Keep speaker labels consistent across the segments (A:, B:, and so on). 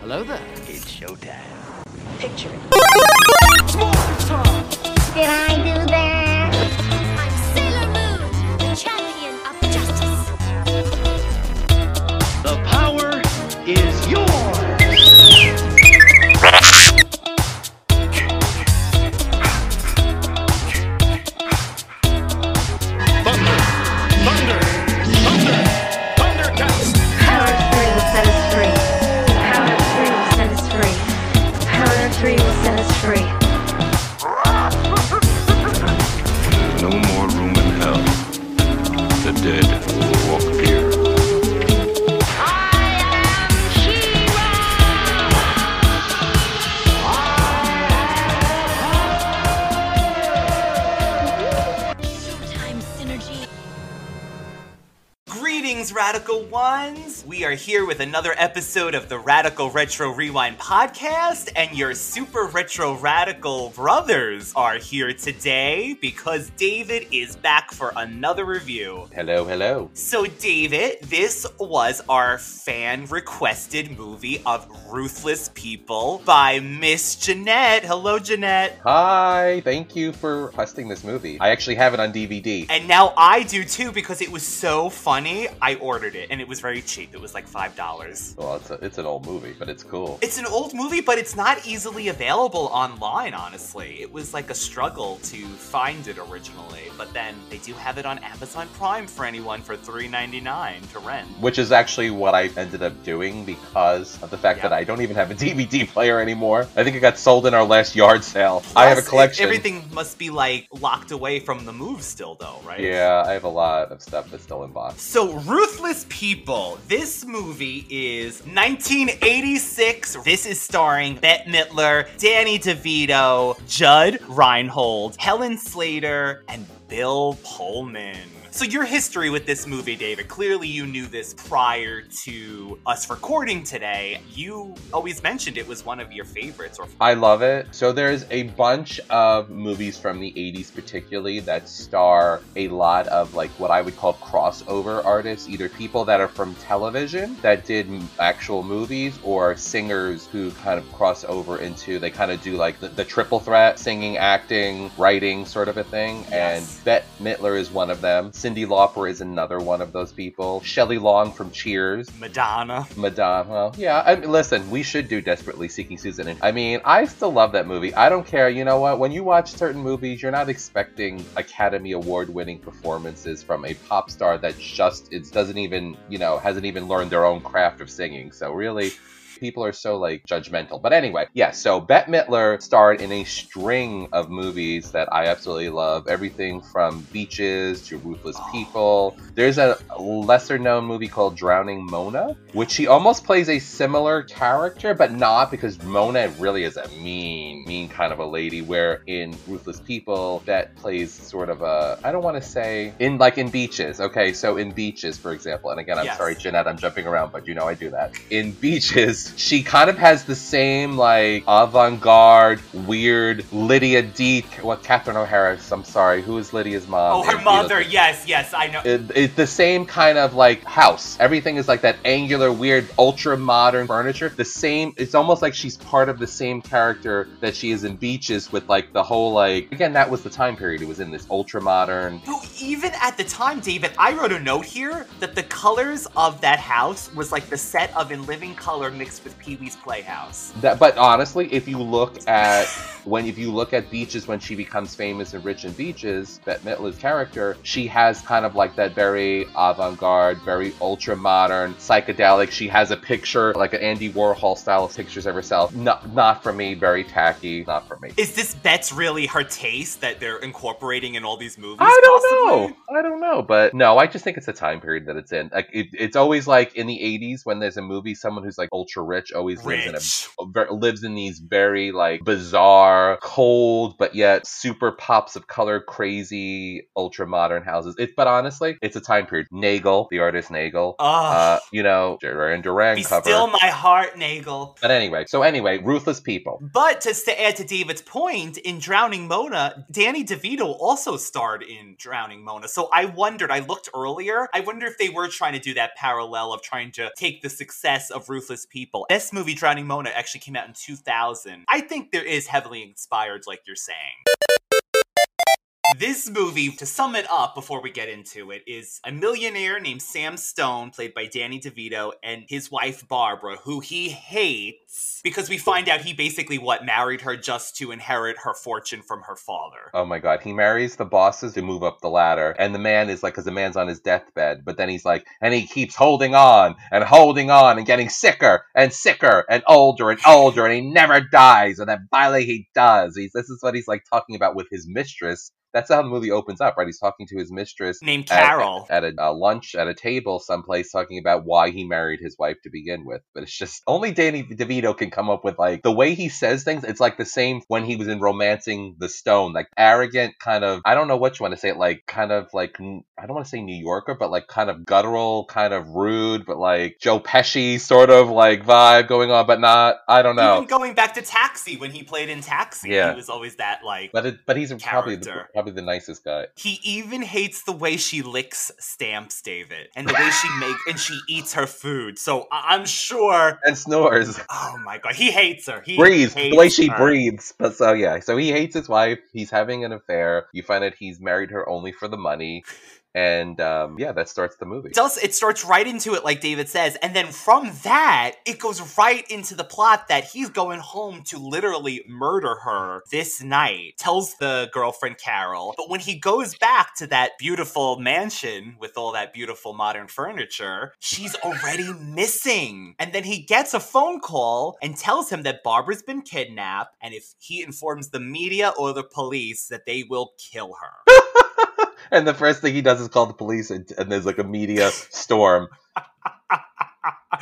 A: Hello there. It's showtime.
B: Picture it.
C: Did I do
D: here
E: with another episode of the Radical Retro Rewind podcast, and your super retro radical brothers are here today because David is back for another review.
F: Hello, hello.
E: So, David, this was our fan requested movie of Ruthless People by Miss Jeanette. Hello, Jeanette.
F: Hi, thank you for requesting this movie. I actually have it on DVD.
E: And now I do too because it was so funny. I ordered it and it was very cheap. It was like $5.
F: Well, it's, a, it's an old movie, but it's cool.
E: It's an old movie, but it's not easily available online, honestly. It was like a struggle to find it originally, but then they do have it on Amazon Prime for anyone for $3.99 to rent.
F: Which is actually what I ended up doing because of the fact
E: Yeah.
F: that I don't even have a DVD player anymore. I think it got sold in our last yard sale. I have a
E: Plus,
F: collection.
E: Everything must be like locked away from the move still, though, right?
F: Yeah, I have a lot of stuff that's still in box.
E: So, Ruthless People. This movie is 1986. This is starring Bette Midler, Danny DeVito, Judge Reinhold, Helen Slater, and Bill Pullman. So, your history with this movie, David, clearly you knew this prior to us recording today. You always mentioned it was one of your favorites, or
F: I love it. So there's a bunch of movies from the 80s particularly that star a lot of like what I would call crossover artists, either people that are from television that did actual movies or singers who kind of cross over into they kind of do like the, the triple threat, singing, acting, writing sort of a thing.
E: Yes.
F: And Bette Midler is one of them. Cyndi Lauper is another one of those people. Shelley Long from Cheers.
E: Madonna.
F: Madonna. Well, yeah. I mean, listen, we should do Desperately Seeking Susan. And I mean, I still love that movie. I don't care. You know what? When you watch certain movies, you're not expecting Academy Award winning performances from a pop star that just it doesn't even you know hasn't even learned their own craft of singing. So really. People are so like judgmental. But anyway, yeah, so Bette Midler starred in a string of movies that I absolutely love. Everything from Beaches to Ruthless People. There's a lesser known movie called Drowning Mona, which she almost plays a similar character, but not because Mona really is a mean, mean kind of a lady. Where in Ruthless People, that plays sort of a, I don't want to say, in like in Beaches. Okay, so in Beaches, for example, and again, I'm
E: Yes.
F: sorry, Jeanette, I'm jumping around, but you know I do that. In Beaches, she kind of has the same like avant-garde, weird Lydia D. What Catherine O'Hara? I'm sorry, who is Lydia's mom?
E: Oh, her mother. Yes, yes, I know.
F: It, it's the same kind of like house. Everything is like that angular, weird, ultra modern furniture. The same. It's almost like she's part of the same character that she is in Beaches with like the whole like. Again, that was the time period it was in. This ultra modern.
E: No, even at the time, David, I wrote a note here that the colors of that house was like the set of In Living Color mixed with Pee Wee's Playhouse.
F: That, but honestly, if you look at when if you look at Beaches when she becomes famous and rich in Beaches, Bette Midler's character, she has kind of like that very avant-garde, very ultra modern, psychedelic. She has a picture like an Andy Warhol style of pictures of herself. Not not for me, very tacky. Not for me.
E: Is this Bette's really her taste that they're incorporating in all these movies?
F: I don't
E: possibly?
F: know. I don't know, but no, I just think it's a time period that it's in. Like it, it's always like in the '80s when there's a movie, someone who's like ultra rich always lives in a lives in these very like bizarre, cold, but yet super pops of color, crazy, ultra modern houses. It, but honestly, it's a time period. Nagel, the artist Nagel, uh, you know, Duran Duran cover.
E: still my heart, Nagel.
F: but anyway, so anyway, ruthless people.
E: But just to add to David's point, in Drowning Mona, Danny DeVito also starred in Drowning Mona. So I wondered, I looked earlier, I wonder if they were trying to do that parallel of trying to take the success of Ruthless People. This movie, Drowning Mona, actually came out in 2000. I think there is heavily inspired, like you're saying. This movie, to sum it up before we get into it, is a millionaire named Sam Stone, played by Danny DeVito, and his wife Barbara, who he hates because we find out he basically what married her just to inherit her fortune from her father.
F: Oh my god, he marries the bosses to move up the ladder, and the man is like, because the man's on his deathbed, but then he's like, and he keeps holding on and holding on and getting sicker and sicker and older and older, and he never dies, and then finally he does. He's this is what he's like talking about with his mistress. That's how the movie opens up, right? He's talking to his mistress
E: Named Carol.
F: at, a, a lunch at a table someplace, talking about why he married his wife to begin with. But it's just only Danny DeVito can come up with like the way he says things. It's like the same when he was in Romancing the Stone, like arrogant, kind of. I don't know what you want to say, like kind of like I don't want to say New Yorker, but like kind of guttural, kind of rude, but like Joe Pesci sort of like vibe going on, but not. I don't know.
E: Even going back to Taxi, when he played in Taxi,
F: Yeah.
E: he was always that like.
F: but it, but he's probably the,
E: Character.
F: Probably the nicest guy.
E: He even hates the way she licks stamps, David, and the way she make and she eats her food. So I- I'm sure.
F: And snores.
E: Oh my god, he hates her. He
F: breathes
E: hates
F: the way she
E: her.
F: breathes but so yeah so he hates his wife he's having an affair you find out he's married her only for the money and um, yeah that starts the movie.
E: It does it starts right into it like David says and then from that it goes right into the plot that he's going home to literally murder her this night tells the girlfriend Carol. But when he goes back to that beautiful mansion with all that beautiful modern furniture she's already missing. And then he gets a phone call and tells him that Barbara's been kidnapped and if he informs the media or the police that they will kill her
F: and the first thing he does is call the police and, and there's like a media storm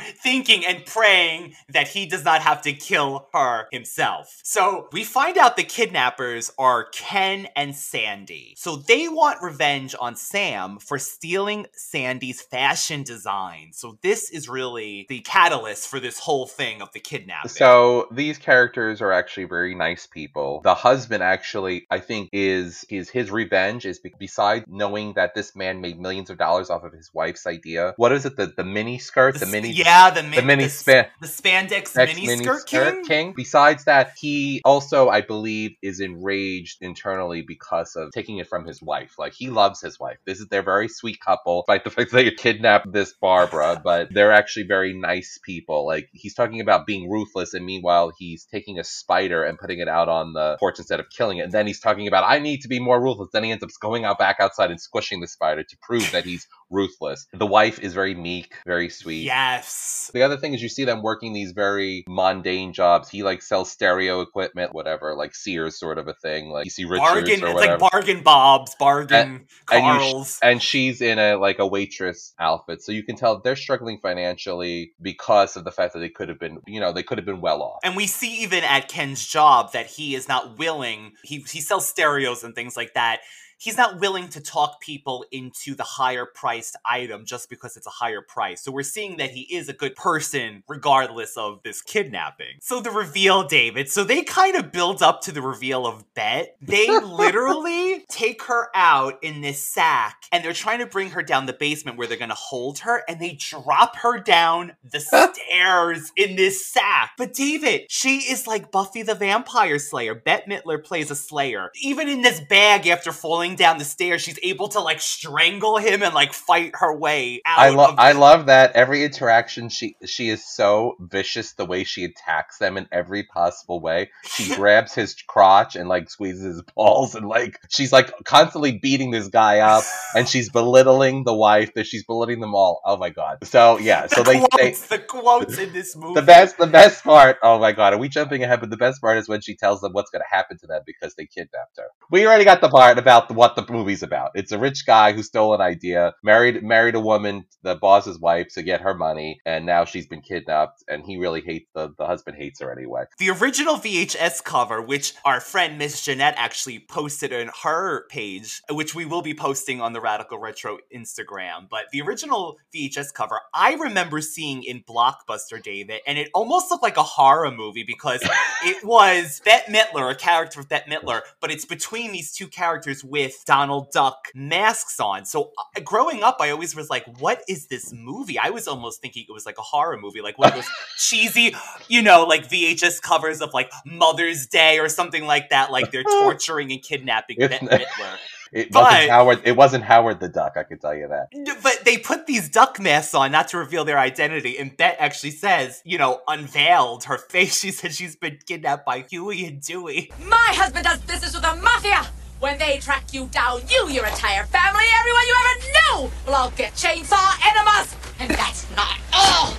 E: thinking and praying that he does not have to kill her himself. So we find out the kidnappers are Ken and Sandy. So they want revenge on Sam for stealing Sandy's fashion design. So this is really the catalyst for this whole thing of the kidnapping.
F: so these characters are actually very nice people the husband actually i think is his his revenge is be- besides knowing that this man made millions of dollars off of his wife's idea what is it the the mini skirt the,
E: The
F: mini
E: sp- yeah, the, min-
F: the mini
E: the,
F: span
E: the spandex mini
F: mini
E: skirt
F: skirt
E: king.
F: Besides that, he also, I believe, is enraged internally because of taking it from his wife. Like he loves his wife. This is they're very sweet couple, despite the fact that they kidnapped this Barbara, but they're actually very nice people. Like he's talking about being ruthless, and meanwhile he's taking a spider and putting it out on the porch instead of killing it. And then he's talking about I need to be more ruthless. Then he ends up going out back outside and squishing the spider to prove that he's ruthless. The wife is very meek, very sweet.
E: Yes.
F: The other thing is you see them working these very mundane jobs. He like sells stereo equipment, whatever, like Sears sort of a thing. Like you see Richards
E: Bargain,
F: or
E: it's like bargain bobs, bargain
F: and
E: Carls.
F: and she's in a like a waitress outfit, so you can tell they're struggling financially because of the fact that they could have been, you know, they could have been well off.
E: And we see even at Ken's job that he is not willing. He he sells stereos and things like that. He's not willing to talk people into the higher priced item just because it's a higher price. So we're seeing that he is a good person regardless of this kidnapping. So the reveal, David. So they kind of build up to the reveal of Bette. They literally take her out in this sack and they're trying to bring her down the basement where they're going to hold her and they drop her down the stairs in this sack. But David, she is like Buffy the Vampire Slayer. Bette Midler plays a slayer. Even in this bag after falling down the stairs, she's able to like strangle him and like fight her way out.
F: I love I love that every interaction she she is so vicious the way she attacks them in every possible way. She grabs his crotch and like squeezes his balls and like she's like constantly beating this guy up and she's belittling the wife that she's belittling them all. Oh my god. So yeah, so
E: the
F: they, they
E: quotes, the quotes in this movie.
F: the best the best part oh my god are we jumping ahead but the best part is when she tells them what's going to happen to them because they kidnapped her we already got the part about what the movie's about it's a rich guy who stole an idea married married a woman the boss's wife to get her money and now she's been kidnapped and he really hates the the husband hates her anyway
E: The original VHS cover, which our friend Miss Jeanette actually posted on her page, which we will be posting on the Radical Retro Instagram. But the original VHS cover, I remember seeing in Blockbuster, David, and it almost looked like a horror movie because it was Bette Midler, a character of Bette Midler, but it's between these two characters with Donald Duck masks on. So uh, growing up, I always was like, what is this movie? I was almost thinking it was like a horror movie, like one of those cheesy, you know, like VHS covers of like Mother's Day or something like that. Like they're torturing and kidnapping
F: It's
E: Bette Midler.
F: it
E: But-
F: wasn't howard it wasn't howard the duck i can tell you that
E: But they put these duck masks on not to reveal their identity. And Bette actually says, you know, unveiled her face. She said she's been kidnapped by Huey and Dewey.
G: My husband does business with the mafia. When they track you down, you, your entire family, everyone you ever knew, will all get chainsaw enemas. And that's not all.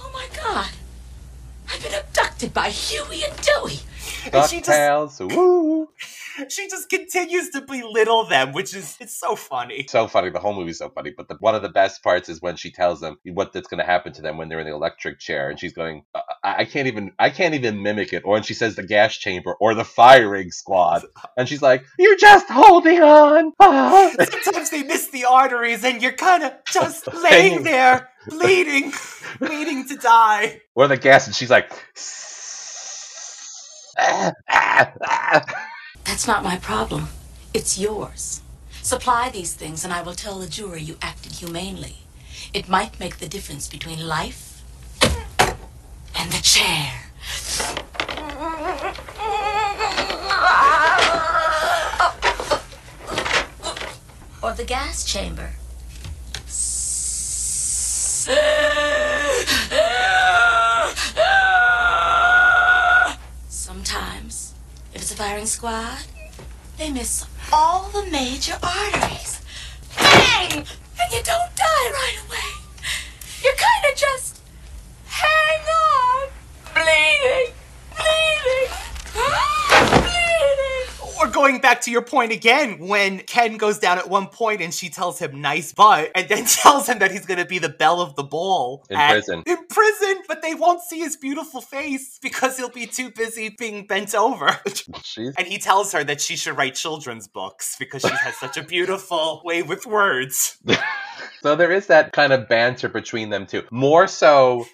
G: Oh my god. I've been abducted by Huey and Dewey.
F: duck
E: she just-
F: tails woo
E: She just continues to belittle them, which is it's so funny.
F: so funny. The whole movie's so funny. But the, one of the best parts is when she tells them what that's going to happen to them when they're in the electric chair, and she's going, I, I can't even, I can't even mimic it. Or when she says the gas chamber or the firing squad, and she's like, "You're just holding on." Ah."
E: Sometimes they miss the arteries and you're kind of just laying there, bleeding, waiting to die.
F: or the gas, and she's like, "Ah, ah, ah."
G: That's not my problem. It's yours. Supply these things, and I will tell the jury you acted humanely. It might make the difference between life and the chair. Or the gas chamber. Sometimes, if it's a firing squad, they miss all the major arteries. Bang! And you don't die right away. You kind of just hang on. Bleeding.
E: Or going back to your point again, when Ken goes down at one point and she tells him nice butt, and then tells him that he's gonna be the belle of the ball
F: In
E: at-
F: prison.
E: In prison, but they won't see his beautiful face because he'll be too busy being bent over. and he tells her that she should write children's books because she has such a beautiful way with words.
F: So there is that kind of banter between them too. More so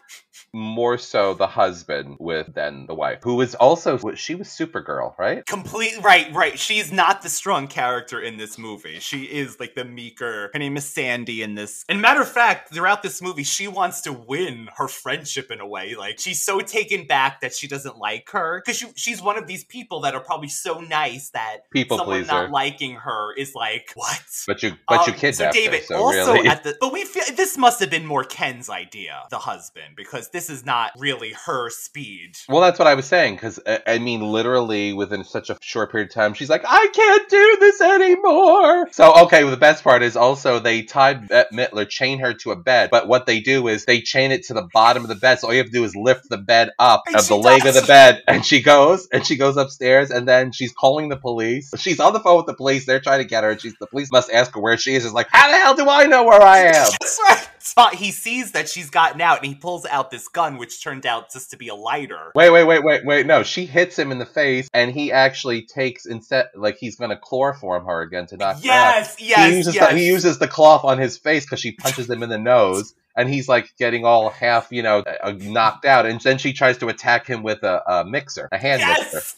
F: more so the husband with than the wife, who was also she was Supergirl, right?
E: Complete right, right. She's not the strong character in this movie. She is like the meeker. Her name is Sandy in this. And matter of fact, throughout this movie, she wants to win her friendship in a way. Like she's so taken back that she doesn't like her because she, she's one of these people that are probably so nice that
F: People
E: someone
F: pleaser.
E: not liking her is like what.
F: But you but you
E: Um,
F: kidnapped
E: so David,
F: her, so
E: also
F: really.
E: at the but we feel this must have been more Ken's idea, the husband, because this is not really her speed.
F: Well, that's what I was saying because uh, I mean, literally within such a short period of time, she's like, "I can't do this anymore." So, okay, well, the best part is also they tied Bette Midler, chain her to a bed, but what they do is they chain it to the bottom of the bed. So all you have to do is lift the bed up
E: And
F: of the leg of the bed, and she goes and she goes upstairs, and then she's calling the police. She's on the phone with the police. They're trying to get her, and she's the police must ask her where she is. Is like, how the hell do I know where I am?
E: But he sees that she's gotten out and he pulls out this gun, which turned out just to be a lighter.
F: Wait, wait, wait, wait, wait. No, she hits him in the face, and he actually takes instead, like he's gonna chloroform her again to knock her out.
E: Yes, yes,
F: he uses
E: yes.
F: The, he uses the cloth on his face because she punches him in the nose, and he's like getting all half, you know, uh, knocked out. And then she tries to attack him with a, a mixer, a hand mixer,
E: yes, yes.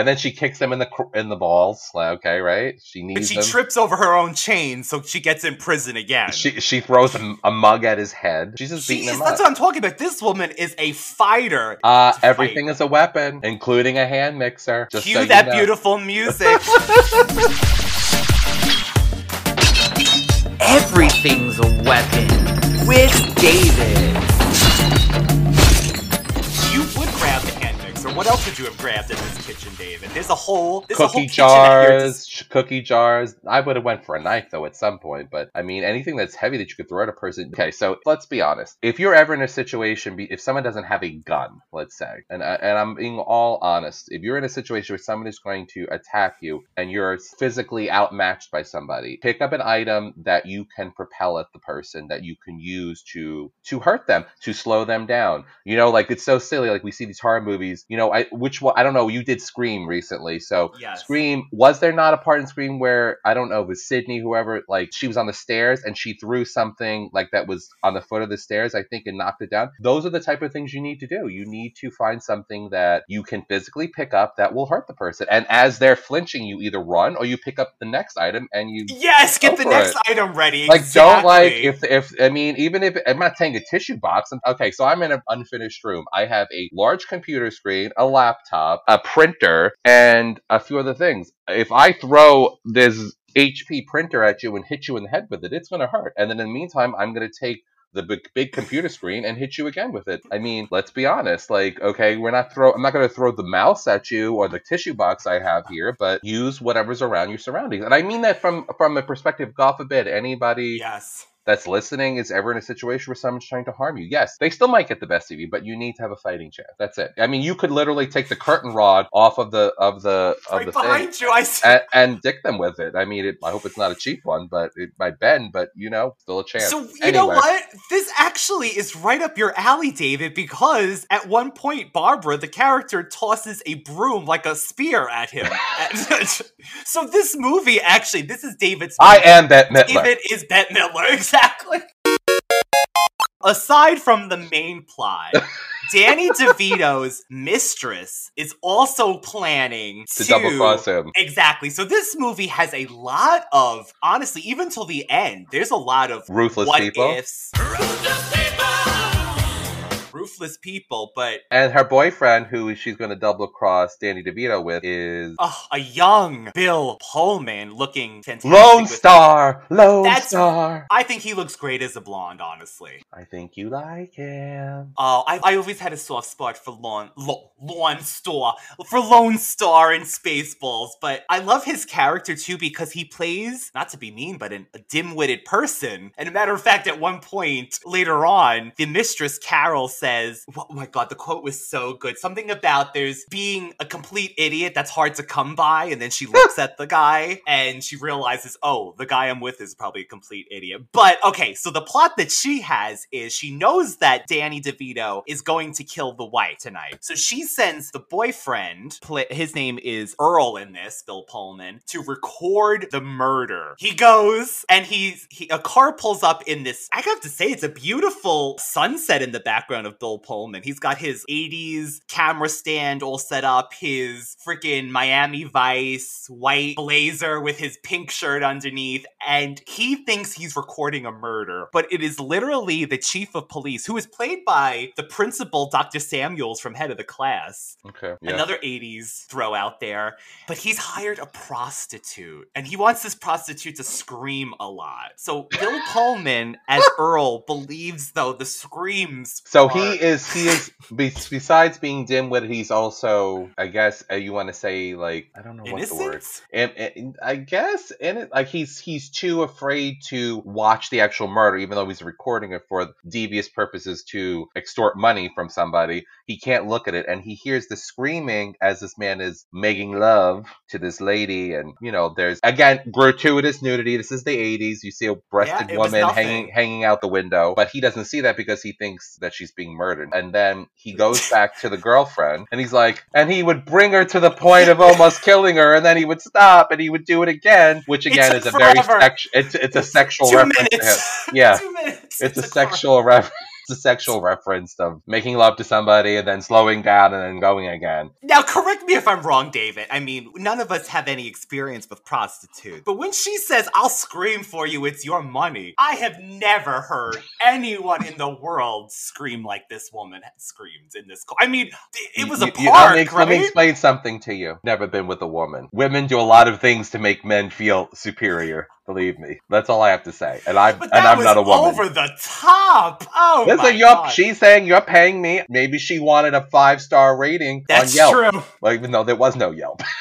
F: And then she kicks him in the cr- in the balls. Like, okay, right? She needs- But
E: she
F: him.
E: trips over her own chain, so she gets in prison again.
F: she she throws a, a mug at his head. She's just beating
E: is,
F: him
E: that's
F: up.
E: what I'm talking about. This woman is a fighter.
F: Uh, everything
E: fight.
F: is a weapon, including a hand mixer. Just
E: Cue
F: so you
E: that
F: know.
E: beautiful music. Everything's a weapon with David. You would grab the hand mixer. What else would you have grabbed in this kitchen, David? There's a whole there's a whole
F: cookie
E: at your
F: jars, cookie jars. I would have went for a knife though at some point, but I mean anything that's heavy that you could throw at a person. Okay, so let's be honest. If you're ever in a situation, be- if someone doesn't have a gun, let's say, and I- and I'm being all honest, if you're in a situation where someone is going to attack you and you're physically outmatched by somebody, pick up an item that you can propel at the person that you can use to to hurt them, to slow them down. You know, like it's so silly. Like we see these horror movies. You know, I which one? I don't know. You did Scream recently, so
E: Yes.
F: Scream was there not a part in Scream where I don't know, it was Sidney, whoever, like she was on the stairs and she threw something like that was on the foot of the stairs, I think, and knocked it down. Those are the type of things you need to do. You need to find something that you can physically pick up that will hurt the person, and as they're flinching, you either run or you pick up the next item and you
E: Yes, get the next
F: it.
E: item ready.
F: like don't like if if I mean even if I'm not saying a tissue box. I'm- Okay, so I'm in an unfinished room. I have a large computer screen, a laptop, a and a few other things. If I throw this HP printer at you and hit you in the head with it, it's going to hurt. And then in the meantime, I'm going to take the big, big computer screen and hit you again with it. I mean, let's be honest. Like, okay, we're not throw. I'm not going to throw the mouse at you or the tissue box I have here, but use whatever's around your surroundings. And I mean that from from a perspective. God forbid anybody
E: yes.
F: That's listening is ever in a situation where someone's trying to harm you. Yes, they still might get the best of you, but you need to have a fighting chance. That's it. I mean, you could literally take the curtain rod off of the of the of
E: Right
F: the thing
E: behind you, I see.
F: and, and dick them with it. I mean, it, I hope it's not a cheap one, but it might bend. But you know, still a chance.
E: So you know
F: Anyway.
E: what? This actually is right up your alley, David, because at one point Barbara, the character, tosses a broom like a spear at him. so this movie actually, this is David's.
F: I am Bette Midler.
E: David is Bette Midler, exactly. Aside from the main plot, Danny DeVito's mistress is also planning
F: To double cross him.
E: Exactly. So this movie has a lot of, honestly, even till the end, there's a lot of
F: Ruthless
E: what
F: people.
E: ifs. Ruthless people, but
F: And her boyfriend, who she's going to double cross Danny DeVito with, is
E: oh, a young Bill Pullman looking fantastic.
F: Lone Star. Lone
E: That's-
F: Star.
E: I think he looks great as a blonde, honestly.
F: I think you like him.
E: Oh, I, I always had a soft spot for Lone, Lo, Lone Star, for Lone Star in Spaceballs, but I love his character too because he plays, not to be mean, but an, a dim-witted person. And a matter of fact, at one point later on, the mistress Carol says, "Oh my god, the quote was so good. Something about there's being a complete idiot that's hard to come by." And then she looks at the guy and she realizes, "Oh, the guy I'm with is probably a complete idiot." But okay, so the plot that she has is she knows that Danny DeVito is going to kill the wife tonight. So she sends the boyfriend, his name is Earl in this, Bill Pullman, to record the murder. He goes and he's he a car pulls up in this. I have to say, it's a beautiful sunset in the background of Bill Pullman. He's got his 80s camera stand all set up, his freaking Miami Vice white blazer with his pink shirt underneath, and he thinks he's recording a murder, but it is literally the chief of police, who is played by the principal, Dr. Samuels from Head of the Class.
F: Okay. Yeah.
E: Another 80s throw out there. But he's hired a prostitute, and he wants this prostitute to scream a lot. So Bill Pullman, as Earl, believes, though, the screams
F: So
E: are
F: he is he is besides being dimwit he's also i guess uh, you want to say like i don't know what the word and, and i guess in it like he's he's too afraid to watch the actual murder even though he's recording it for devious purposes to extort money from somebody. He can't look at it and he hears the screaming as this man is making love to this lady and you know there's again gratuitous nudity. This is the 80s you see a breasted
E: Yeah,
F: woman hanging hanging out the window but he doesn't see that because he thinks that she's being murdered and then he goes back to the girlfriend and he's like and he would bring her to the point of almost killing her and then he would stop and he would do it again which again is a very sex it's, it's a sexual
E: Two
F: reference to him. yeah
E: minutes.
F: it's a
E: forever.
F: sexual reference a sexual reference of making love to somebody and then slowing down and then going again
E: Now, correct me if I'm wrong, David. I mean, none of us have any experience with prostitutes. But when she says, I'll scream for you, it's your money, I have never heard anyone in the world scream like this woman screams in this. co- I mean, it was a
F: You-
E: park,
F: you- let, me,
E: right?
F: let me explain something to you. Never been with a woman. Women do a lot of things to make men feel superior. Believe me. That's all I have to say. And I'm and I'm not a woman.
E: over the top. Oh
F: Listen, you're,
E: God.
F: she's saying you're paying me. Maybe she wanted a five star rating
E: That's
F: on Yelp.
E: That's true.
F: Well, even though there was no Yelp.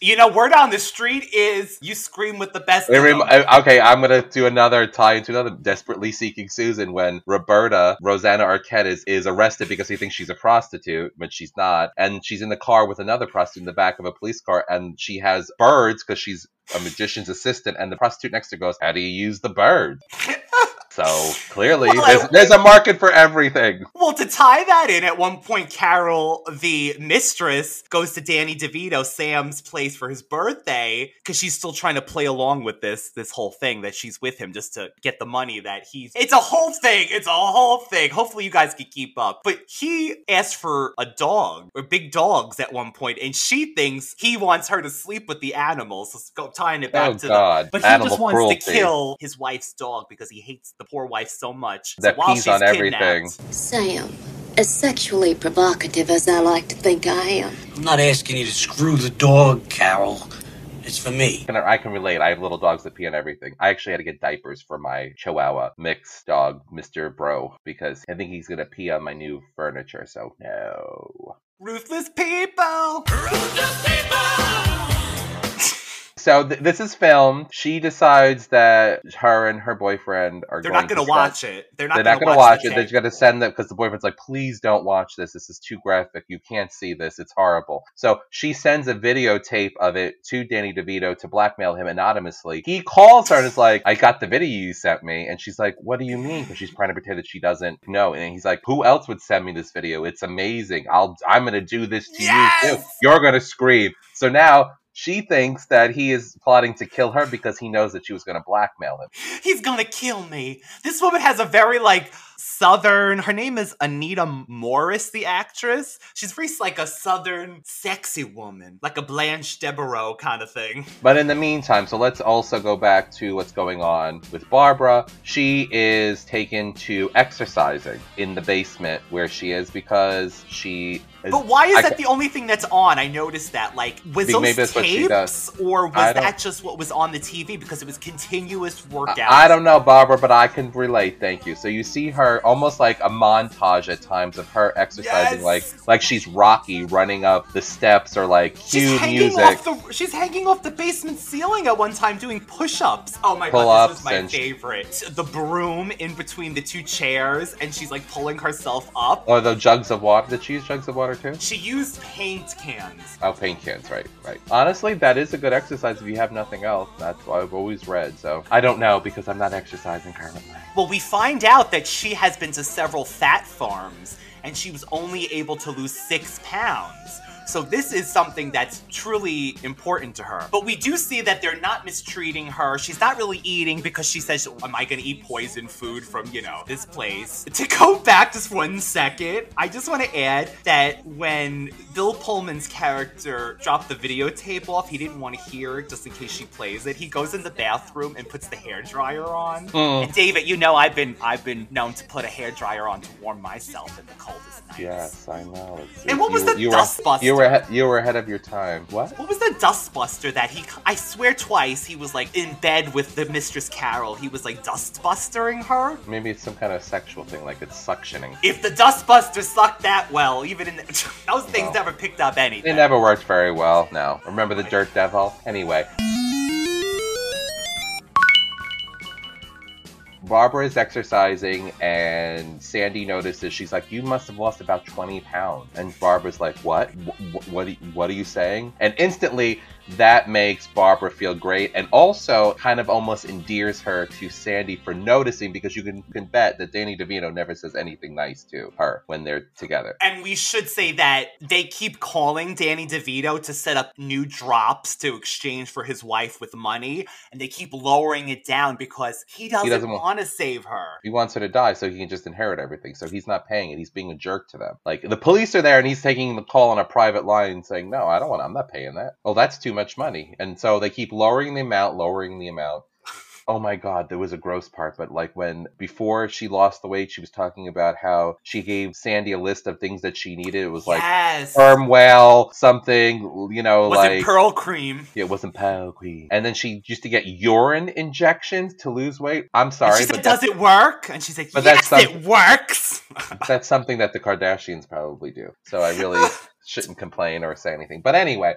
E: You know, word on the street is you scream with the best.
F: Rem- okay, I'm gonna do another tie into another desperately seeking Susan when Roberta Rosanna Arquette is, is arrested because he thinks she's a prostitute, but she's not, and she's in the car with another prostitute in the back of a police car, and she has birds because she's a magician's assistant, and the prostitute next to her goes, "How do you use the bird?" so clearly,
E: Well,
F: there's,
E: I-
F: there's a market for everything.
E: Well, to tie that in, at one point, Carol, the mistress, goes to Danny DeVito, Sam's place for his birthday, because she's still trying to play along with this this whole thing that she's with him just to get the money that he's. It's a whole thing. It's a whole thing. Hopefully, you guys can keep up. But he asked for a dog or big dogs at one point, and she thinks he wants her to sleep with the animals. So go tying it back
F: Oh,
E: to
F: God.
E: the. But he
F: Animal
E: just wants
F: cruelty.
E: to kill his wife's dog because he hates the poor wife so much.
F: That
E: so while
F: pees
E: she's
F: on everything.
G: Sam, as sexually provocative as I like to think I am,
H: I'm not asking you to screw the dog, Carol. It's for me.
F: And I can relate. I have little dogs that pee on everything. I actually had to get diapers for my Chihuahua mixed dog, Mr. Bro, because I think he's gonna pee on my new furniture. So no.
E: Ruthless people! Ruthless people.
F: So th- this is filmed. She decides that her and her boyfriend are
E: They're
F: going
E: not going to watch it. They're not
F: They're
E: going
F: not
E: to
F: going to
E: watch,
F: watch it. They're going to send them because the boyfriend's like, please don't watch this. This is too graphic. You can't see this. It's horrible. So she sends a videotape of it to Danny DeVito to blackmail him anonymously. He calls her and is like, I got the video you sent me. And she's like, what do you mean? Because she's trying to pretend that she doesn't know. And he's like, who else would send me this video? It's amazing. I'll, I'm going to do this to you too. You're going to scream. So now she thinks that he is plotting to kill her because he knows that she was going to blackmail him.
E: He's going to kill me. This woman has a very, like, southern. Her name is Anita Morris, the actress. She's very, like, a southern, sexy woman. Like a Blanche Devereaux kind of thing.
F: But in the meantime, so let's also go back to what's going on with Barbara. She is taken to exercising in the basement where she is because she. Is,
E: But why is
F: I
E: that the only thing that's on? I noticed that. Like, was those
F: maybe that's what she
E: tapes, or was that just what was on the TV? Because it was continuous workout?
F: I, I don't know, Barbara, but I can relate. Thank you. So you see her almost like a montage at times of her exercising,
E: Yes!
F: like like she's Rocky running up the steps or like
E: She's
F: cue
E: hanging
F: music.
E: off the she's hanging off the basement ceiling at one time doing push-ups. Oh my god, this was my favorite. The broom in between the two chairs, and she's like pulling herself up.
F: Or the jugs of water. the cheese jugs of water too?
E: She used paint cans.
F: Oh, paint cans, right, right. Honestly, that is a good exercise if you have nothing else. That's what I've always read. So I don't know because I'm not exercising currently.
E: Well, we find out that she has been to several fat farms, and she was only able to lose six pounds. So this is something that's truly important to her. But we do see that they're not mistreating her. She's not really eating because she says, Am I gonna eat poison food from, you know, this place? To go back just one second, I just want to add that when Bill Pullman's character dropped the videotape off, he didn't want to hear it just in case she plays it. He goes in the bathroom and puts the hair dryer on.
F: Mm.
E: And David, you know I've been I've been known to put a hair dryer on to warm myself in the coldest nights.
F: Yes, I know. It's,
E: And what was
F: you-
E: the
F: you
E: dust
F: were,
E: busting?
F: You you were ahead, you were ahead of your time. What?
E: What was the dustbuster that he? I swear twice he was like in bed with the Mistress Carol. He was like dustbustering her.
F: Maybe it's some kind of sexual thing, like it's suctioning.
E: If the dustbuster sucked that well, even in the, those things
F: No.
E: never picked up anything.
F: It never worked very well. No. Remember the dirt devil? Anyway. Barbara is exercising and Sandy notices she's like, You must have lost about 20 pounds. And Barbara's like, What? Wh- What, what are you saying? And instantly, that makes Barbara feel great and also kind of almost endears her to Sandy for noticing because you can, can bet that Danny DeVito never says anything nice to her when they're together.
E: And we should say that they keep calling Danny DeVito to set up new drops to exchange for his wife with money, and they keep lowering it down because he doesn't,
F: doesn't wa-
E: want to save her.
F: He wants her to die so he can just inherit everything. So he's not paying it. He's being a jerk to them. Like the police are there and he's taking the call on a private line saying, No, I don't want I'm not paying that. Oh, that's too much money. And so they keep lowering the amount, lowering the amount. Oh my god, there was a gross part, but like when before she lost the weight, she was talking about how she gave Sandy a list of things that she needed. It was like
E: yes.
F: sperm whale, something, you know,
E: Was
F: like
E: it Pearl Cream?
F: Yeah, it wasn't Pearl cream. And then she used to get urine injections to lose weight. I'm sorry, but
E: "Does it work?" And she's like,
F: But
E: "Yes,
F: that's
E: it works."
F: that's something that the Kardashians probably do. So I really shouldn't complain or say anything. But anyway,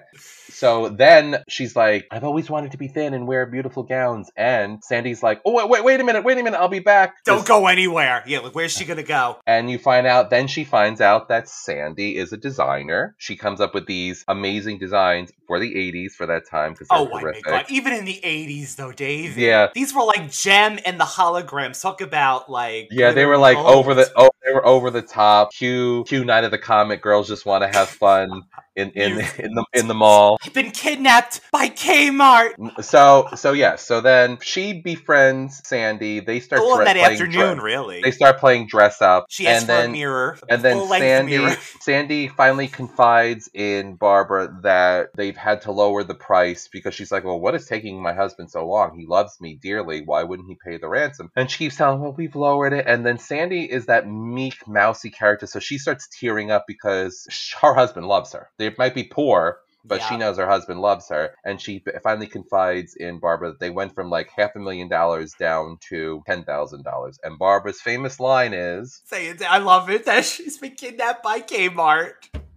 F: so then she's like, I've always wanted to be thin and wear beautiful gowns. And Sandy's like, Oh, wait, wait, wait a minute, wait a minute, I'll be back.
E: Don't go anywhere. Yeah, like where's she gonna go?
F: And you find out, then she finds out that Sandy is a designer. She comes up with these amazing designs for the 80s for that time
E: Oh my god! Even in the '80s, though, Dave.
F: Yeah.
E: These were like Jem and the holograms. Talk about like.
F: Yeah, they were like over the oh, they were over the top. Q Q Night of the Comet Girls just want to have fun in in in the in the mall.
E: I've been kidnapped by Kmart.
F: Mm, so so yeah, so then she befriends Sandy. They start dre-
E: that
F: playing
E: afternoon,
F: dre-
E: really.
F: They start playing dress up.
E: She asks
F: and
E: for a
F: then,
E: mirror,
F: And then Sandy
E: mirror.
F: Sandy finally confides in Barbara that they've had to lower the price because she's like, Well, what is taking my husband so long? He loves me dearly. Why wouldn't he pay the ransom? And she keeps telling, Well, we've lowered it. And then Sandy is that meek, mousy character, so she starts tearing up because her husband loves her. They might be poor, but she knows her husband loves her, and she finally confides in Barbara that they went from like half a million dollars down to ten thousand dollars. And Barbara's famous line is,
E: Say it. I love it that she's been kidnapped by Kmart.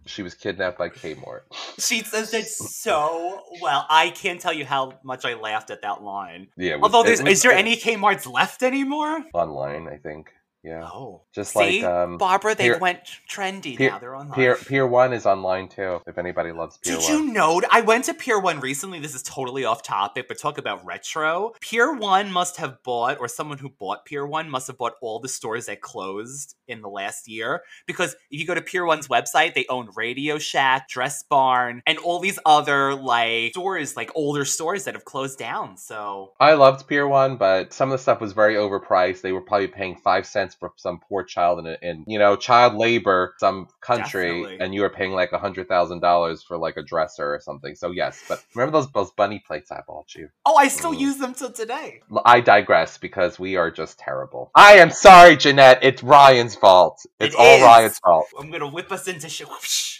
F: "She was kidnapped by Kmart."
E: She says it so well. I can't tell you how much I laughed at that line.
F: Yeah. was-
E: Although, there's,
F: was-
E: is there any Kmart's left anymore?
F: online? I think. Yeah.
E: Oh,
F: Just
E: See,
F: like um,
E: Barbara, they
F: Pier-
E: went trendy
F: Pier,
E: now. They're online.
F: Pier, Pier One is online too. If anybody loves Pier
E: Did
F: One.
E: Did you know? I went to Pier 1 recently. This is totally off topic, but talk about retro. Pier 1 must have bought, or someone who bought Pier 1 must have bought all the stores that closed in the last year. Because if you go to Pier 1's website, they own Radio Shack, Dress Barn, and all these other like stores, like older stores that have closed down. So
F: I loved Pier One, but some of the stuff was very overpriced. They were probably paying five cents for some poor child in, in you know child labor, some country,
E: Definitely.
F: and you are paying like a hundred thousand dollars for like a dresser or something. So yes, but remember those those bunny plates I bought you.
E: Oh, I still
F: Mm.
E: use them till today.
F: i digress because we are just terrible. I am sorry, Jeanette. It's Ryan's fault. It's
E: It
F: all
E: is.
F: Ryan's fault.
E: I'm gonna whip us into shit.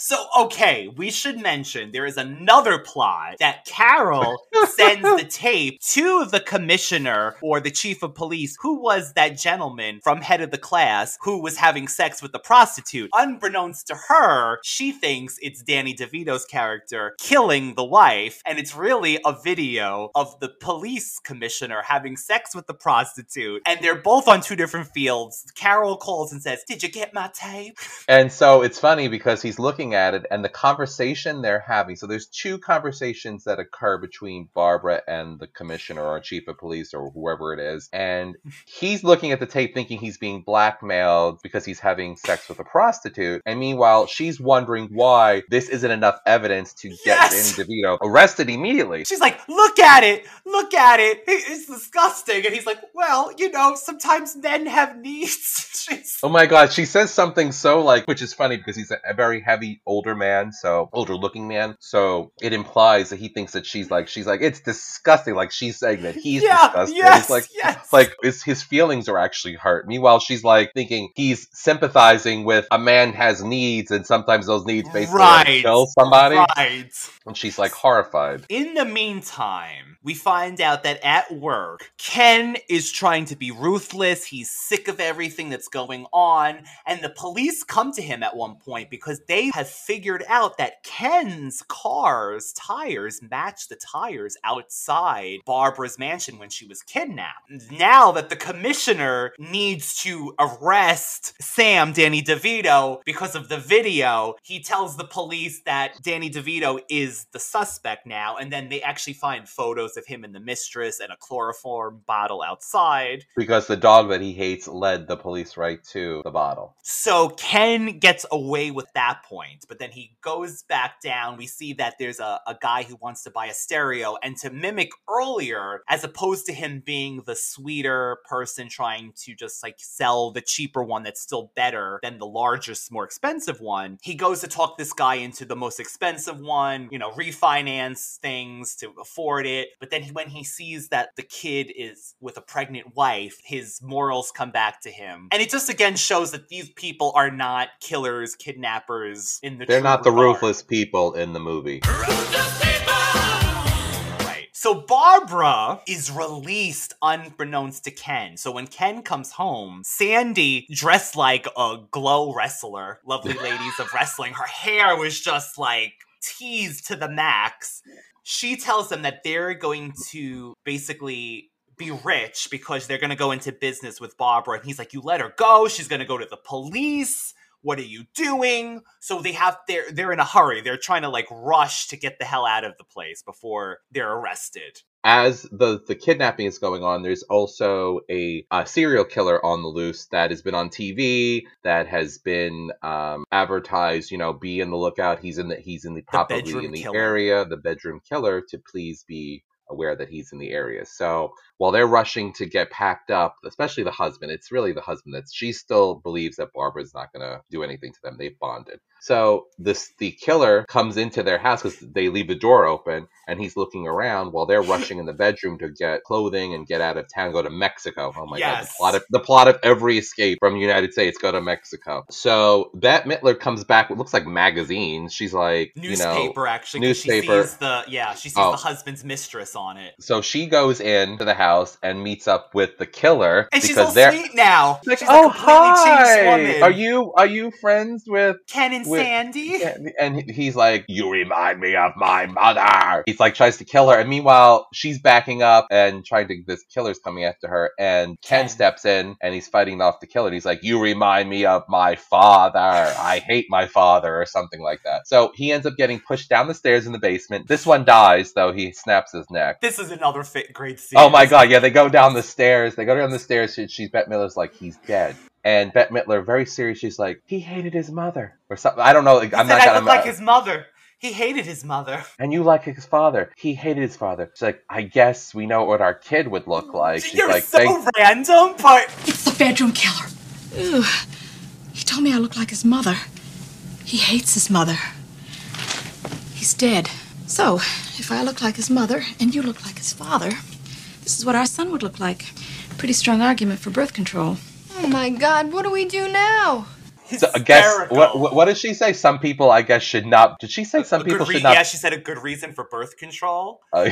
E: So, okay, we should mention there is another plot that Carol sends the tape to the commissioner or the chief of police, who was that gentleman from head of the class who was having sex with the prostitute. Unbeknownst to her, she thinks it's Danny DeVito's character killing the wife, and it's really a video of the police commissioner having sex with the prostitute, and they're both on two different fields. Carol calls and says, Did you get my tape?
F: And so it's funny because he's looking at it and the conversation they're having. So there's two conversations that occur between Barbara and the commissioner or chief of police or whoever it is. And he's looking at the tape thinking he's being blackmailed because he's having sex with a prostitute. And meanwhile, she's wondering why this isn't enough evidence to get
E: Yes!
F: Danny DeVito arrested immediately.
E: She's like, look at it, look at it. It- It's disgusting. And he's like, well, you know, sometimes men have needs.
F: Oh my god, she says something so like, which is funny because he's a, very heavy older man, so older looking man. So it implies that he thinks that she's like, she's like, it's disgusting. Like she's saying that he's
E: Yeah,
F: disgusting.
E: yes,
F: like,
E: yes.
F: like his feelings are actually hurt. Meanwhile, she's like thinking he's sympathizing with a man has needs, and sometimes those needs basically
E: Right.
F: kill somebody.
E: Right.
F: And she's like horrified.
E: In the meantime, we find out that at work, Ken is trying to be ruthless. He's sick of everything that's going on. And the police come to him at one point because they have figured out that Ken's car's tires match the tires outside Barbara's mansion when she was kidnapped. Now that the commissioner needs to arrest Sam, Danny DeVito, because of the video, he tells the police that Danny DeVito is the suspect now, and then they actually find photos of him and the mistress and a chloroform bottle outside.
F: Because the dog that he hates led the police right to the bottle.
E: So Ken gets away with that point, but then he goes back down. We see that there's a, a guy who wants to buy a stereo, and to mimic earlier, as opposed to him being the sweeter person trying to just like sell the cheaper one that's still better than the largest, more expensive one, he goes to talk this guy into the most expensive one, you know, refinance things to afford it. But then when he sees that the kid is with a pregnant wife, his morals come back to him. And it just again shows that these people are not killers, kidnappers in the
F: They're not the
E: regard.
F: ruthless people in the movie.
E: Right. So Barbara is released unbeknownst to Ken. So when Ken comes home, Sandy, dressed like a glow wrestler, lovely ladies of wrestling, her hair was just like teased to the max. She tells them that they're going to basically be rich because they're going to go into business with Barbara. And he's like, You let her go. She's going to go to the police. What are you doing? So they have they're they're in a hurry. They're trying to like rush to get the hell out of the place before they're arrested.
F: As the the kidnapping is going on, there's also a, uh serial killer on the loose that has been on TV, that has been um, advertised. You know, be in the lookout. He's in the he's in the probably
E: bedroom
F: in the
E: killer.
F: area. The bedroom killer to please be aware that he's in the area. So while they're rushing to get packed up, especially the husband, it's really the husband that she still believes that Barbara's not going to do anything to them. They've bonded. So this the killer comes into their house because they leave the door open, and he's looking around while they're rushing in the bedroom to get clothing and get out of town, go to Mexico. Oh my god, the plot of the plot of every escape from the United States, go to Mexico. So Bette Midler comes back. What looks like magazines. She's like, you know,
E: Newspaper actually.
F: newspaper.
E: She sees the yeah. She sees
F: Oh.
E: the husband's mistress on it.
F: So she goes into the house and meets up with the killer
E: And she's all
F: they're
E: sweet now.
F: like,
E: she's
F: oh
E: a
F: hi, are you are you friends with
E: Ken and
F: with-
E: Sandy?
F: and, and he's like, "You remind me of my mother." He's like tries to kill her, and meanwhile she's backing up and trying to. This killer's coming after her, and Ken,
E: Ken.
F: steps in and he's fighting off the killer. And he's like, "You remind me of my father. I hate my father," or something like that. So he ends up getting pushed down the stairs in the basement. This one dies though. He snaps his neck.
E: This is another fit, great scene.
F: Oh my god, yeah, they go down the stairs. They go down the stairs. She, she's Bette Midler's like, he's dead. And Bette Midler, very serious, she's like, he hated his mother. Or something. I don't know.
E: He
F: I'm
E: said
F: not
E: I
F: gonna.
E: look like his mother. He hated his mother.
F: and you like his father. He hated his father. She's like, I guess we know what our kid would look like. She's
E: You're
F: like,
E: so
F: thank
E: random, but
G: It's the bedroom killer. Ugh. He told me I look like his mother. He hates his mother. He's dead. So, if I look like his mother and you look like his father, this is what our son would look like. Pretty strong argument for birth control.
I: Oh my god, what do we do now?
F: so, I guess, what, what, what did she say? Some people, I guess, should not. Did she say some
E: A
F: people
E: good re-
F: should not?
E: Yeah, she said a good reason for birth control.
F: Oh,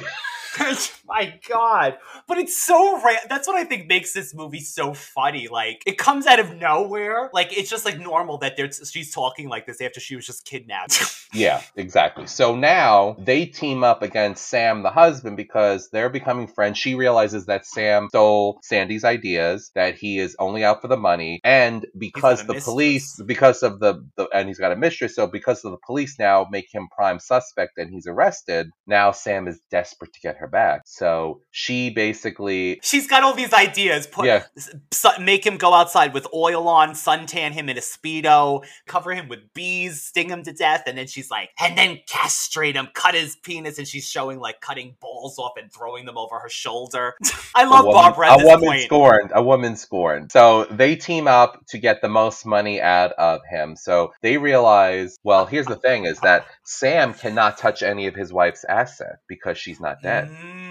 E: My God, but it's so ra- That's what I think makes this movie so funny. Like it comes out of nowhere. Like it's just like normal that there's she's talking like this after she was just kidnapped.
F: Yeah, exactly. So now they team up against Sam, the husband, because they're becoming friends. She realizes that Sam stole Sandy's ideas, that he is only out for the money, and because the
E: mistress.
F: police, because of the, the, and he's got a mistress, so because of the police now make him prime suspect and he's arrested, now Sam is desperate to get her back. So she basically,
E: She's got all these ideas. Put
F: Yeah.
E: su- make him go outside with oil on, suntan him in a speedo, cover him with bees, sting him to death, and then she's like, and then castrate him, cut his penis, and she's showing like cutting balls off and throwing them over her shoulder. I love
F: a woman,
E: Barbara
F: a woman
E: point.
F: scorned. A woman scorned. So they team up to get the most money out of him. So they realize, well, here's the thing: is that Sam cannot touch any of his wife's assets because she's not dead.
E: Mm.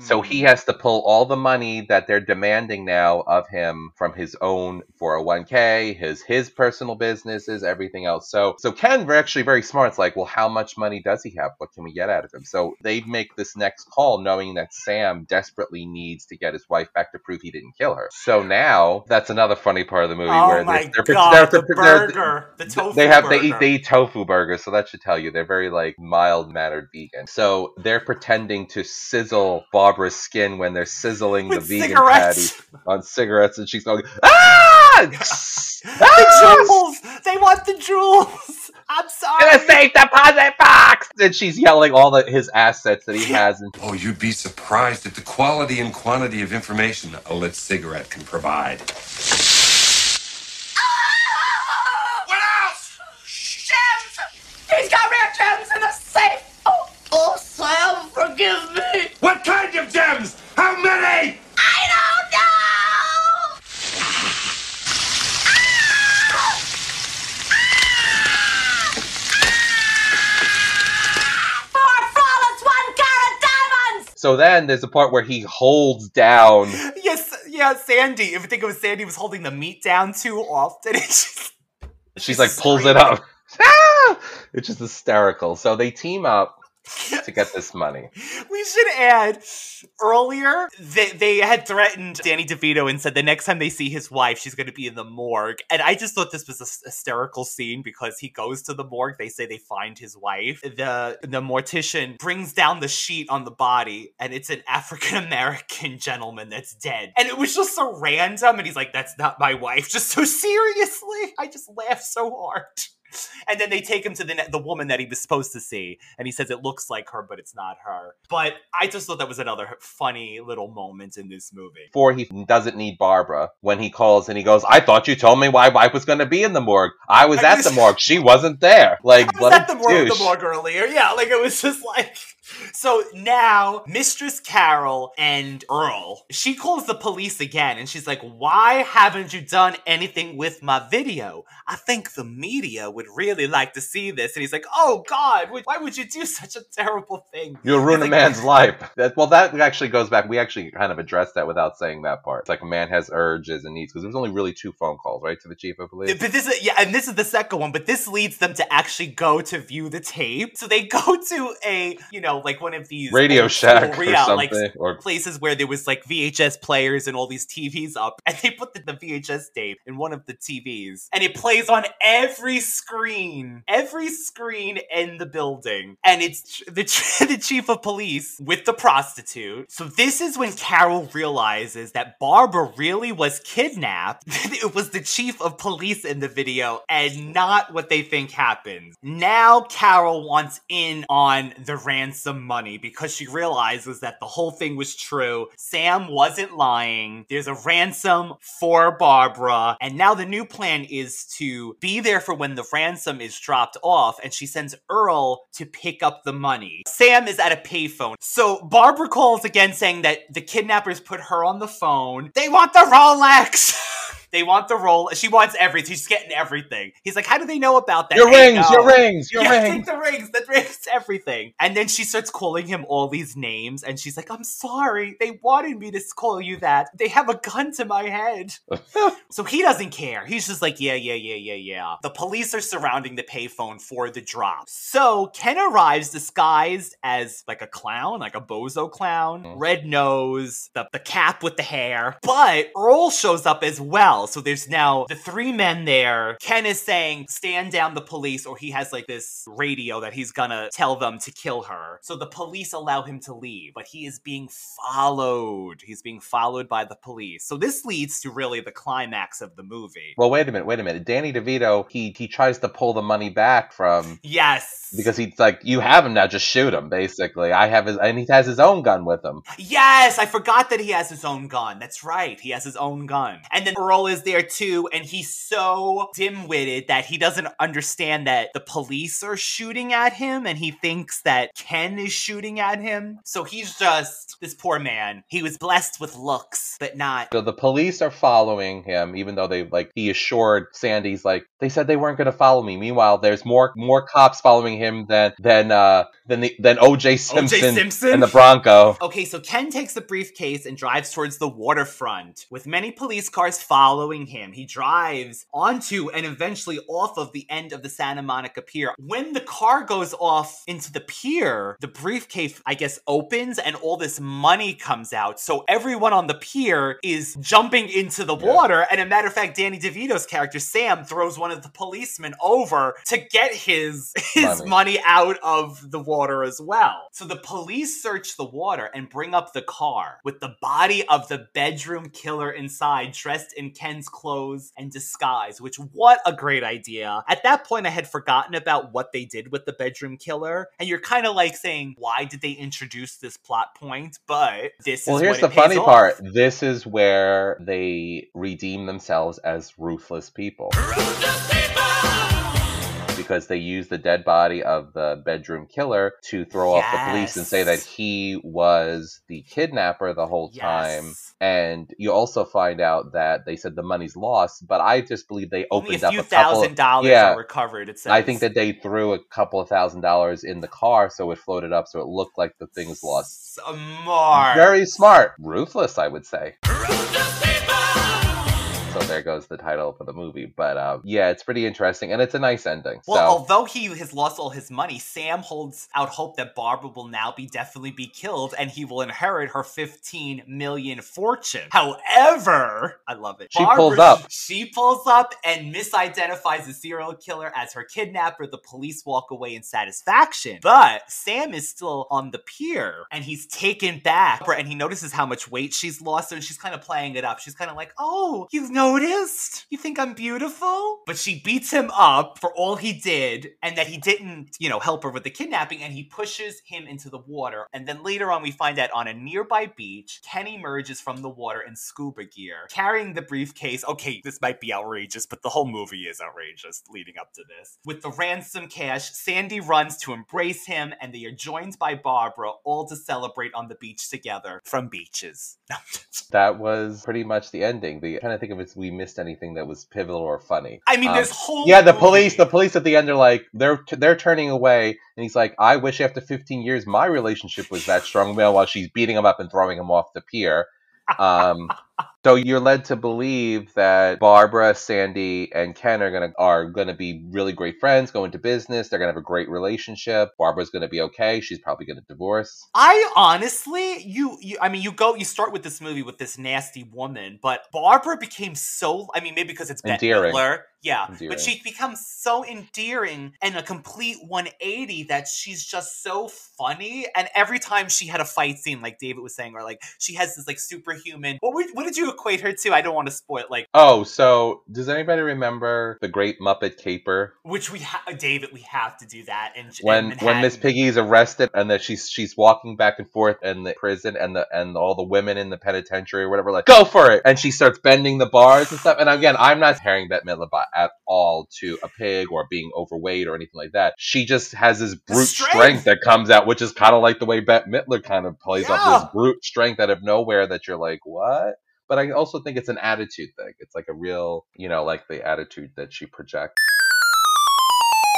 F: So he hmm. has to pull all the money that they're demanding now of him from his own 401k, his his personal businesses, everything else. So so Ken very actually very smart. It's like, well, how much money does he have? What can we get out of him? So they make this next call knowing that Sam desperately needs to get his wife back to prove he didn't kill her. So now that's another funny part of the movie
E: Oh
F: where
E: my
F: they're,
E: god,
F: they're-
E: the
F: they're-
E: burger, the tofu
F: they have
E: burger.
F: they eat they eat tofu burgers, so that should tell you they're very like mild mannered vegan. So they're pretending to sizzle Barbara's skin when they're sizzling
E: With
F: the vegan
E: cigarettes.
F: patty on cigarettes, and she's going ah,
E: the jewels! They want the jewels! I'm sorry.
F: in a safe deposit box, and she's yelling all the, his assets that he has. And
J: Oh, you'd be surprised at the quality and quantity of information a lit cigarette can provide.
G: What else? Gems! He's got rare gems in the safe! Oh, oh, Sam, forgive me!
J: What kind of gems? How many?
G: I don't know! Four flawless one carat diamonds!
F: so then there's a part where he holds down.
E: Yes, yeah, Sandy. If you think it was Sandy was holding the meat down too often, it's just
F: She's like pulls it up. Ah! It's just hysterical. So they team up to get this money.
E: We should add earlier they, they had threatened Danny DeVito and said the next time they see his wife, she's going to be in the morgue. And I just thought this was a hysterical scene because he goes to the morgue. They say they find his wife. The the mortician brings down the sheet on the body, and it's an African American gentleman that's dead. And it was just so random. And he's like, "That's not my wife." Just so seriously, I just laughed so hard. And then they take him to the the woman that he was supposed to see, and he says it looks like her, but it's not her. But I just thought that was another funny little moment in this movie.
F: Before he doesn't need Barbara, when he calls and he goes, I thought you told me my wife was going to be in the morgue. I was
E: I
F: at
E: was-
F: the morgue. She wasn't there. Like,
E: I was at the morgue, the morgue earlier. Yeah, like it was just like. So now, Mistress Carol and Earl, she calls the police again and she's like, Why haven't you done anything with my video? I think the media would really like to see this. And he's like, Oh God, why would you do such a terrible thing?
F: You'll ruin a man's life. That, well, that actually goes back. We actually kind of addressed that without saying that part. It's like a man has urges and needs because there was only really two phone calls, right, to the chief of police.
E: But this is yeah, and this is the second one. But this leads them to actually go to view the tape. So they go to a you know like one of these
F: Radio Shack or
E: yeah, like
F: something, or-
E: places where there was like VHS players and all these TVs up, and they put the, the VHS tape in one of the TVs, and it plays on every screen, every screen in the building, and it's the the chief of police with the prostitute. So this is when Carol realizes that Barbara really was kidnapped. it was the chief of police in the video and not what they think happened. Now Carol wants in on the ransom money because she realizes that the whole thing was true. Sam wasn't lying. There's a ransom for Barbara. And now the new plan is to be there for when the ransom is dropped off. And she sends Earl to pick up the money. Sam is at a payphone. So Barbara calls again saying that the kidnappers put her on the phone. They want the Rolex. They want the role. She wants everything. She's getting everything. He's like, how do they know about that?
F: Your
E: They
F: rings,
E: know.
F: your rings, your
E: yeah,
F: rings.
E: Take the rings. the rings everything. And then she starts calling him all these names, and she's like, I'm sorry. They wanted me to call you that. They have a gun to my head. so he doesn't care. He's just like, yeah, yeah, yeah, yeah, yeah. The police are surrounding the payphone for the drop. So Ken arrives disguised as like a clown, like a bozo clown, mm. red nose, the, the cap with the hair. But Earl shows up as well. So there's now the three men there. Ken is saying, stand down the police, or he has like this radio that he's gonna tell them to kill her. So the police allow him to leave, but he is being followed. He's being followed by the police. So this leads to really the climax of the movie.
F: Well, wait a minute, wait a minute. Danny DeVito, he he tries to pull the money back from
E: Yes.
F: because he's like, you have him now, just shoot him. Basically, I have his, and he has his own gun with him.
E: Yes, I forgot that he has his own gun. That's right. He has his own gun. And then Earl is there too, and he's so dim-witted that he doesn't understand that the police are shooting at him, and he thinks that Ken is shooting at him. So he's just this poor man. He was blessed with looks, but not.
F: So the police are following him, even though they like he assured Sandy's like they said they weren't going to follow me. Meanwhile, there's more more cops following him than than uh than the than O.J. Simpson,
E: Simpson?
F: and the Bronco.
E: Okay, so Ken takes the briefcase and drives towards the waterfront with many police cars following him. He drives onto and eventually off of the end of the Santa Monica Pier. When the car goes off into the pier, the briefcase, I guess, opens and all this money comes out. So everyone on the pier is jumping into the water. And a matter of fact, Danny DeVito's character, Sam, throws one of the policemen over to get his, his
F: Money.
E: money out of the water as well. So the police search the water and bring up the car with the body of the bedroom killer inside, dressed in Ken's clothes and disguise, which what a great idea. At that point, I had forgotten about what they did with the bedroom killer. And you're kind of like saying, why did they introduce this plot point? But this
F: Well,
E: is
F: here's the funny
E: off.
F: part. This is where they redeem themselves as ruthless people. Because they use the dead body of the bedroom killer to throw off the police and say that he was the kidnapper the whole time. And you also find out that they said the money's lost, but I just believe they
E: Only
F: opened
E: a
F: up
E: few
F: a couple
E: thousand
F: of,
E: dollars
F: yeah,
E: are recovered. It says.
F: I think that they threw a couple of thousand dollars in the car so it floated up so it looked like the thing was lost.
E: Smart.
F: Very smart. Ruthless, I would say. So there goes the title for the movie. But uh, yeah, it's pretty interesting and it's a nice ending.
E: Well,
F: so
E: although he has lost all his money, Sam holds out hope that Barbara will now be definitely be killed and he will inherit her 15 million fortune. However, I love it.
F: She pulls up.
E: She pulls up and misidentifies the serial killer as her kidnapper. The police walk away in satisfaction. But Sam is still on the pier and he's taken back and he notices how much weight she's lost and she's kind of playing it up. She's kind of like, "Oh, you've noticed? You think I'm beautiful?" But she beats him up for all he did and that he didn't, you know, help her with the kidnapping and he pushes him into the water. And then later on we find that on a nearby beach, Ken emerges from the water in scuba gear, carrying the briefcase. Okay, this might be outrageous, but the whole movie is outrageous leading up to this. With the ransom cash, Sandy runs to embrace him and they are joined by Barbara, all to celebrate on the beach together from beaches.
F: that was pretty much the ending. The I'm trying think of if we missed anything that was pivotal or funny.
E: I mean,
F: Um,
E: this whole
F: yeah, the
E: movie-
F: police. The police at the end are like they're they're turning away, and he's like, "I wish after 15 years my relationship was that strong." While she's beating him up and throwing him off the pier. Um, so you're led to believe that Barbara, Sandy, and Ken are gonna are gonna be really great friends, go into business. They're gonna have a great relationship. Barbara's gonna be okay. She's probably gonna divorce.
E: I honestly, you, you, I mean, you go, you start with this movie with this nasty woman, but Barbara became so, I mean, maybe because it's Bette
F: Endearing.
E: Midler, yeah,
F: Endearing.
E: but she becomes so endearing and a complete 180 that she's just so funny. And every time she had a fight scene, like David was saying, or like she has this like superhuman. What what did you equate her to? I don't want to spoil, like
F: Oh, so does anybody remember the Great Muppet Caper?
E: which we have, David, we have to do that. And
F: when when Miss Piggy's arrested and that she's she's walking back and forth in the prison and the and all the women in the penitentiary or whatever like go for it and she starts bending the bars and stuff and again I'm not comparing Bette Midler at all to a pig or being overweight or anything like that she just has this brute
E: strength.
F: strength. that comes out which is kind of like the way Bette Midler kind of plays off this brute strength out of nowhere that you're like what but I also think it's an attitude thing it's like a real you know like the attitude that she projects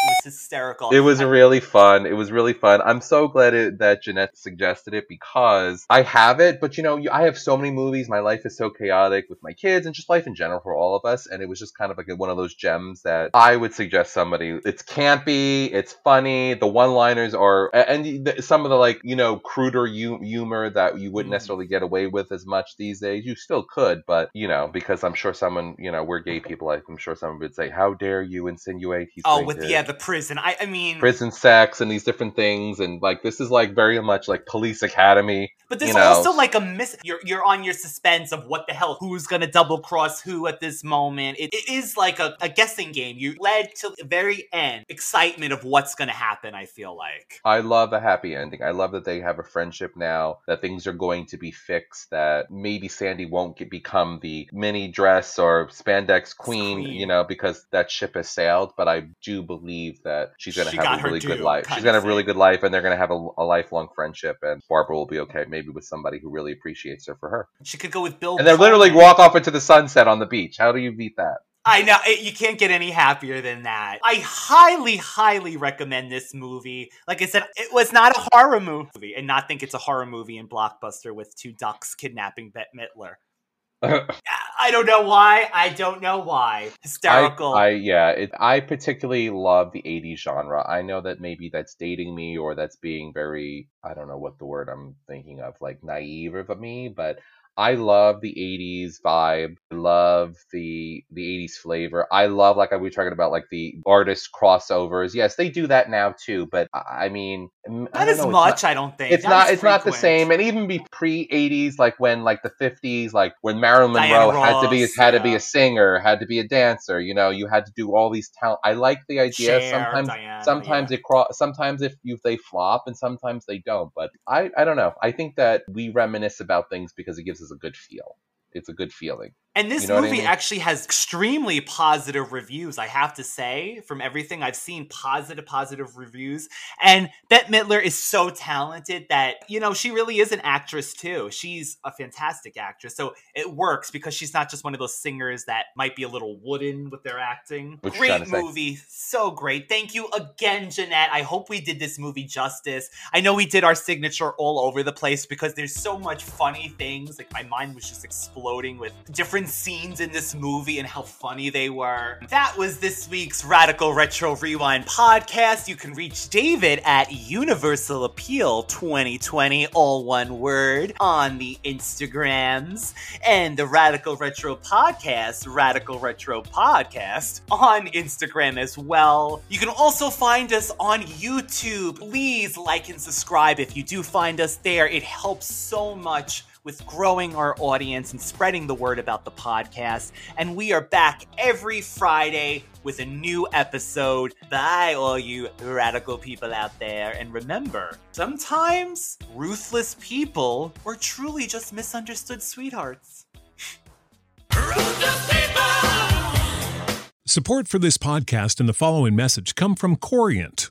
E: was hysterical.
F: it was really fun. It was really fun. I'm so glad it, that Jeanette suggested it because I have it, but you know, you, I have so many movies. My life is so chaotic with my kids and just life in general for all of us. And it was just kind of like one of those gems that I would suggest somebody. It's campy, it's funny. The one-liners are, and the, some of the like you know cruder hu- humor that you wouldn't mm. necessarily get away with as much these days. You still could, but you know, because I'm sure someone, you know, we're gay people. I'm sure someone would say, "How dare you insinuate he's
E: Oh, with
F: to
E: yeah, the prison. I, I mean,
F: prison sex and these different things and like this is like very much like police academy
E: But there's
F: you know.
E: also like a miss. You're you're on your suspense of what the hell, who's gonna double cross who at this moment. It, it is like a, a guessing game. You led to the very end, excitement of what's gonna happen. I feel like.
F: I love a happy ending. I love that they have a friendship now, that things are going to be fixed, that maybe Sandy won't get, become the mini dress or spandex queen,
E: Queen.
F: you know, because that ship has sailed. But I do believe that she's going to
E: She
F: have a really good life. She's going to have a really good life, and they're going to have a, a lifelong friendship. And Barbara will be okay, maybe with somebody who really appreciates her for her.
E: She could go with Bill.
F: And they literally walk off into the sunset on the beach. How do you beat that?
E: I know it, you can't get any happier than that. I highly, highly recommend this movie. Like I said, it was not a horror movie, and not think it's a horror movie in blockbuster with two ducks kidnapping Bette Midler. I don't know why. I don't know why. Hysterical.
F: I, I yeah, it, I particularly love the 80s genre. I know that maybe that's dating me or that's being very I don't know what the word I'm thinking of, like naive of me, but I love the 80s vibe. I love the the 80s flavor. I love like we were talking about like the artist crossovers. Yes, they do that now too, but I I mean
E: not
F: don't
E: as
F: know,
E: much,
F: not-
E: I don't think.
F: it's not it's not the same and even be pre 80s like when like the 50s like when marilyn monroe had to be
E: Ross,
F: had to be a singer had to be a dancer you know you had to do all these talent i like the idea
E: Cher,
F: sometimes
E: Diana,
F: sometimes it cross sometimes if you they flop and sometimes they don't but i i don't know. I think that we reminisce about things because it gives us a good feel. It's a good feeling
E: And this
F: You know what I
E: movie
F: mean?
E: actually has extremely positive reviews, I have to say. From everything I've seen, positive, positive reviews. And Bette Midler is so talented that, you know, she really is an actress too. She's a fantastic actress. So it works because she's not just one of those singers that might be a little wooden with their acting.
F: What
E: Great
F: say?
E: movie. So great. Thank you again, Jeanette. I hope we did this movie justice. I know we did our signature all over the place because there's so much funny things. Like my mind was just exploding with different scenes in this movie and how funny they were. That was this week's Radical Retro Rewind podcast. You can reach David at Universal Appeal 2020, all one word, on the Instagrams, and the Radical Retro Podcast, Radical Retro Podcast, on Instagram as well. You can also find us on YouTube. Please like and subscribe if you do find us there. It helps so much with growing our audience and spreading the word about the podcast. And we are back every Friday with a new episode. Bye, all you radical people out there. And remember, sometimes ruthless people are truly just misunderstood sweethearts.
K: Support for this podcast and the following message come from Corient.